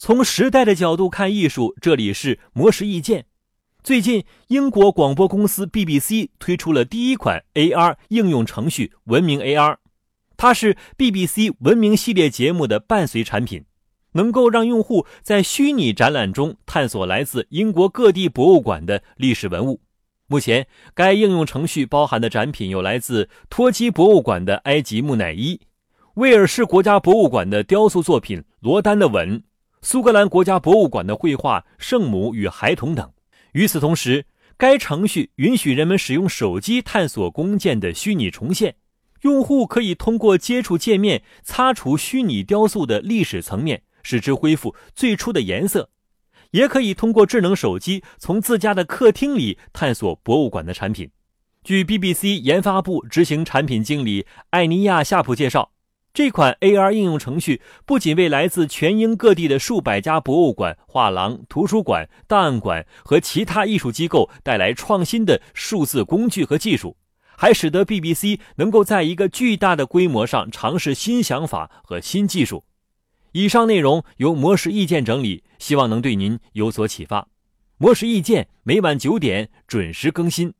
从时代的角度看艺术，这里是魔石意见。最近，英国广播公司 BBC 推出了第一款 AR 应用程序“文明 AR”，它是 BBC 文明系列节目的伴随产品，能够让用户在虚拟展览中探索来自英国各地博物馆的历史文物。目前，该应用程序包含的展品有来自托基博物馆的埃及木乃伊、威尔士国家博物馆的雕塑作品《罗丹的吻》、苏格兰国家博物馆的绘画《圣母与孩童》等。与此同时，该程序允许人们使用手机探索弓箭的虚拟重现。用户可以通过接触界面擦除虚拟雕塑的历史层面，使之恢复最初的颜色。也可以通过智能手机从自家的客厅里探索博物馆的产品。据 BBC 研发部执行产品经理艾尼亚夏普介绍，这款 AR 应用程序不仅为来自全英各地的数百家博物馆、画廊、图书馆、档案馆和其他艺术机构带来创新的数字工具和技术，还使得 BBC 能够在一个巨大的规模上尝试新想法和新技术。以上内容由模式意见整理，希望能对您有所启发。模式意见每晚九点准时更新。